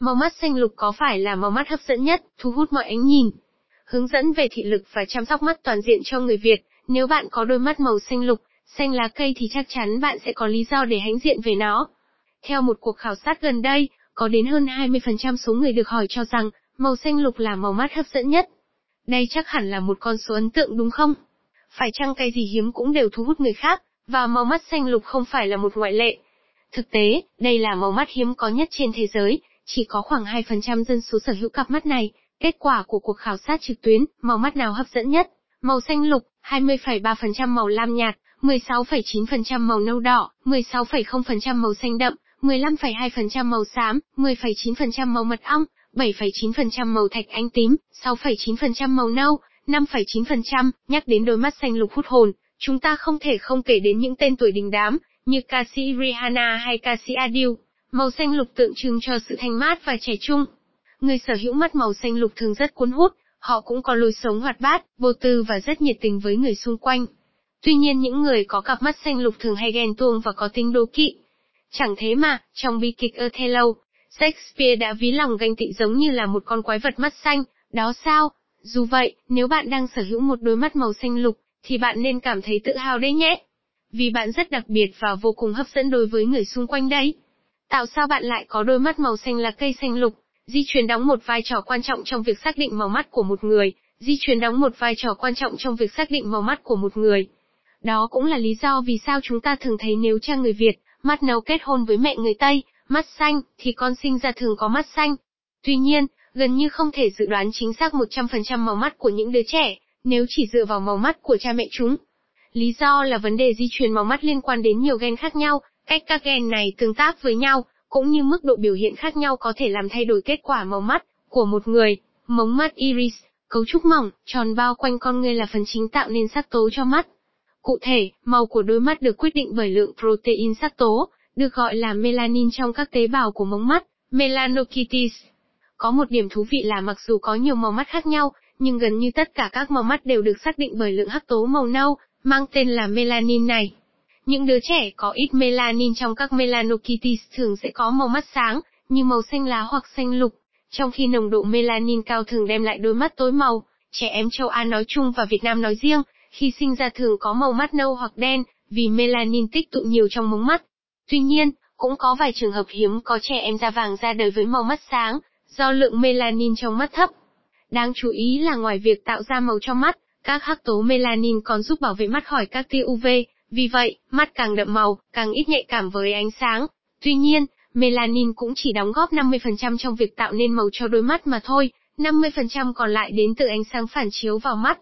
Màu mắt xanh lục có phải là màu mắt hấp dẫn nhất, thu hút mọi ánh nhìn? Hướng dẫn về thị lực và chăm sóc mắt toàn diện cho người Việt, nếu bạn có đôi mắt màu xanh lục, xanh lá cây thì chắc chắn bạn sẽ có lý do để hãnh diện về nó. Theo một cuộc khảo sát gần đây, có đến hơn 20% số người được hỏi cho rằng, màu xanh lục là màu mắt hấp dẫn nhất. Đây chắc hẳn là một con số ấn tượng đúng không? Phải chăng cái gì hiếm cũng đều thu hút người khác, và màu mắt xanh lục không phải là một ngoại lệ. Thực tế, đây là màu mắt hiếm có nhất trên thế giới, chỉ có khoảng 2% dân số sở hữu cặp mắt này. Kết quả của cuộc khảo sát trực tuyến, màu mắt nào hấp dẫn nhất? Màu xanh lục, 20,3% màu lam nhạt, 16,9% màu nâu đỏ, 16,0% màu xanh đậm, 15,2% màu xám, 10,9% màu mật ong, 7,9% màu thạch ánh tím, 6,9% màu nâu, 5,9%, nhắc đến đôi mắt xanh lục hút hồn, chúng ta không thể không kể đến những tên tuổi đình đám, như ca sĩ Rihanna hay ca sĩ Adele. Màu xanh lục tượng trưng cho sự thanh mát và trẻ trung. Người sở hữu mắt màu xanh lục thường rất cuốn hút, họ cũng có lối sống hoạt bát, vô tư và rất nhiệt tình với người xung quanh. Tuy nhiên những người có cặp mắt xanh lục thường hay ghen tuông và có tính đố kỵ. Chẳng thế mà, trong bi kịch Othello, Shakespeare đã ví lòng ganh tị giống như là một con quái vật mắt xanh, đó sao? Dù vậy, nếu bạn đang sở hữu một đôi mắt màu xanh lục, thì bạn nên cảm thấy tự hào đấy nhé. Vì bạn rất đặc biệt và vô cùng hấp dẫn đối với người xung quanh đấy. Tạo sao bạn lại có đôi mắt màu xanh là cây xanh lục? Di truyền đóng một vai trò quan trọng trong việc xác định màu mắt của một người. Di truyền đóng một vai trò quan trọng trong việc xác định màu mắt của một người. Đó cũng là lý do vì sao chúng ta thường thấy nếu cha người Việt, mắt nấu kết hôn với mẹ người Tây, mắt xanh, thì con sinh ra thường có mắt xanh. Tuy nhiên, gần như không thể dự đoán chính xác 100% màu mắt của những đứa trẻ, nếu chỉ dựa vào màu mắt của cha mẹ chúng. Lý do là vấn đề di truyền màu mắt liên quan đến nhiều gen khác nhau, cách các gen này tương tác với nhau, cũng như mức độ biểu hiện khác nhau có thể làm thay đổi kết quả màu mắt của một người. Mống mắt iris, cấu trúc mỏng, tròn bao quanh con người là phần chính tạo nên sắc tố cho mắt. Cụ thể, màu của đôi mắt được quyết định bởi lượng protein sắc tố, được gọi là melanin trong các tế bào của mống mắt, melanocytes. Có một điểm thú vị là mặc dù có nhiều màu mắt khác nhau, nhưng gần như tất cả các màu mắt đều được xác định bởi lượng hắc tố màu nâu, mang tên là melanin này. Những đứa trẻ có ít melanin trong các melanocytes thường sẽ có màu mắt sáng, như màu xanh lá hoặc xanh lục, trong khi nồng độ melanin cao thường đem lại đôi mắt tối màu. Trẻ em châu Á nói chung và Việt Nam nói riêng, khi sinh ra thường có màu mắt nâu hoặc đen, vì melanin tích tụ nhiều trong mống mắt. Tuy nhiên, cũng có vài trường hợp hiếm có trẻ em da vàng ra đời với màu mắt sáng, do lượng melanin trong mắt thấp. Đáng chú ý là ngoài việc tạo ra màu cho mắt, các hắc tố melanin còn giúp bảo vệ mắt khỏi các tia UV, vì vậy, mắt càng đậm màu, càng ít nhạy cảm với ánh sáng. Tuy nhiên, melanin cũng chỉ đóng góp 50% trong việc tạo nên màu cho đôi mắt mà thôi, 50% còn lại đến từ ánh sáng phản chiếu vào mắt.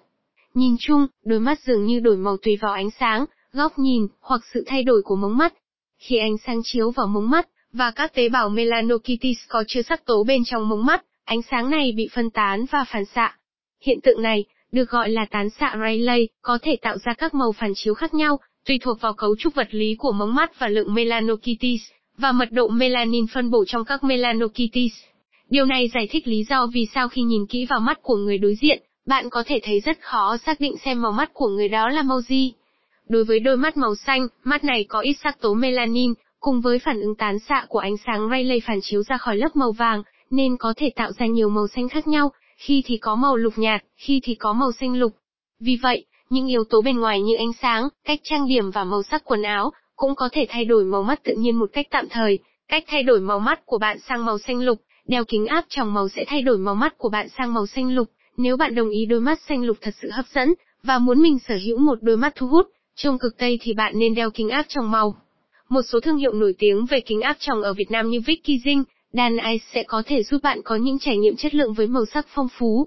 Nhìn chung, đôi mắt dường như đổi màu tùy vào ánh sáng, góc nhìn, hoặc sự thay đổi của mống mắt. Khi ánh sáng chiếu vào mống mắt, và các tế bào melanocytes có chứa sắc tố bên trong mống mắt, ánh sáng này bị phân tán và phản xạ. Hiện tượng này, được gọi là tán xạ Rayleigh, có thể tạo ra các màu phản chiếu khác nhau, tùy thuộc vào cấu trúc vật lý của mống mắt và lượng melanocytes, và mật độ melanin phân bổ trong các melanocytes. Điều này giải thích lý do vì sao khi nhìn kỹ vào mắt của người đối diện, bạn có thể thấy rất khó xác định xem màu mắt của người đó là màu gì. Đối với đôi mắt màu xanh, mắt này có ít sắc tố melanin, cùng với phản ứng tán xạ của ánh sáng Rayleigh phản chiếu ra khỏi lớp màu vàng, nên có thể tạo ra nhiều màu xanh khác nhau, khi thì có màu lục nhạt, khi thì có màu xanh lục. Vì vậy, những yếu tố bên ngoài như ánh sáng, cách trang điểm và màu sắc quần áo, cũng có thể thay đổi màu mắt tự nhiên một cách tạm thời. Cách thay đổi màu mắt của bạn sang màu xanh lục, đeo kính áp tròng màu sẽ thay đổi màu mắt của bạn sang màu xanh lục. Nếu bạn đồng ý đôi mắt xanh lục thật sự hấp dẫn, và muốn mình sở hữu một đôi mắt thu hút, trông cực Tây thì bạn nên đeo kính áp tròng màu. Một số thương hiệu nổi tiếng về kính áp tròng ở Việt Nam như Vicky Dinh, Dan Ice sẽ có thể giúp bạn có những trải nghiệm chất lượng với màu sắc phong phú.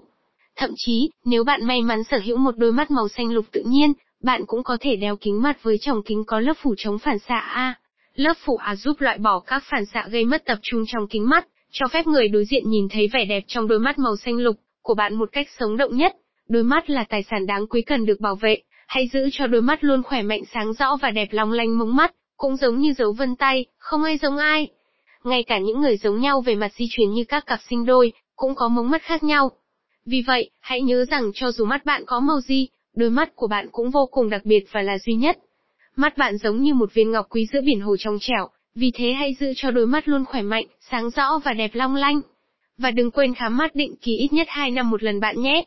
Thậm chí, nếu bạn may mắn sở hữu một đôi mắt màu xanh lục tự nhiên, bạn cũng có thể đeo kính mặt với tròng kính có lớp phủ chống phản xạ A. Lớp phủ A giúp loại bỏ các phản xạ gây mất tập trung trong kính mắt, cho phép người đối diện nhìn thấy vẻ đẹp trong đôi mắt màu xanh lục của bạn một cách sống động nhất. Đôi mắt là tài sản đáng quý cần được bảo vệ, hãy giữ cho đôi mắt luôn khỏe mạnh sáng rõ và đẹp long lanh mống mắt, cũng giống như dấu vân tay, không ai giống ai. Ngay cả những người giống nhau về mặt di truyền như các cặp sinh đôi, cũng có mống mắt khác nhau. Vì vậy, hãy nhớ rằng cho dù mắt bạn có màu gì, đôi mắt của bạn cũng vô cùng đặc biệt và là duy nhất. Mắt bạn giống như một viên ngọc quý giữa biển hồ trong trẻo, Vì thế hãy giữ cho đôi mắt luôn khỏe mạnh, sáng rõ và đẹp long lanh. Và đừng quên khám mắt định kỳ ít nhất 2 năm một lần bạn nhé.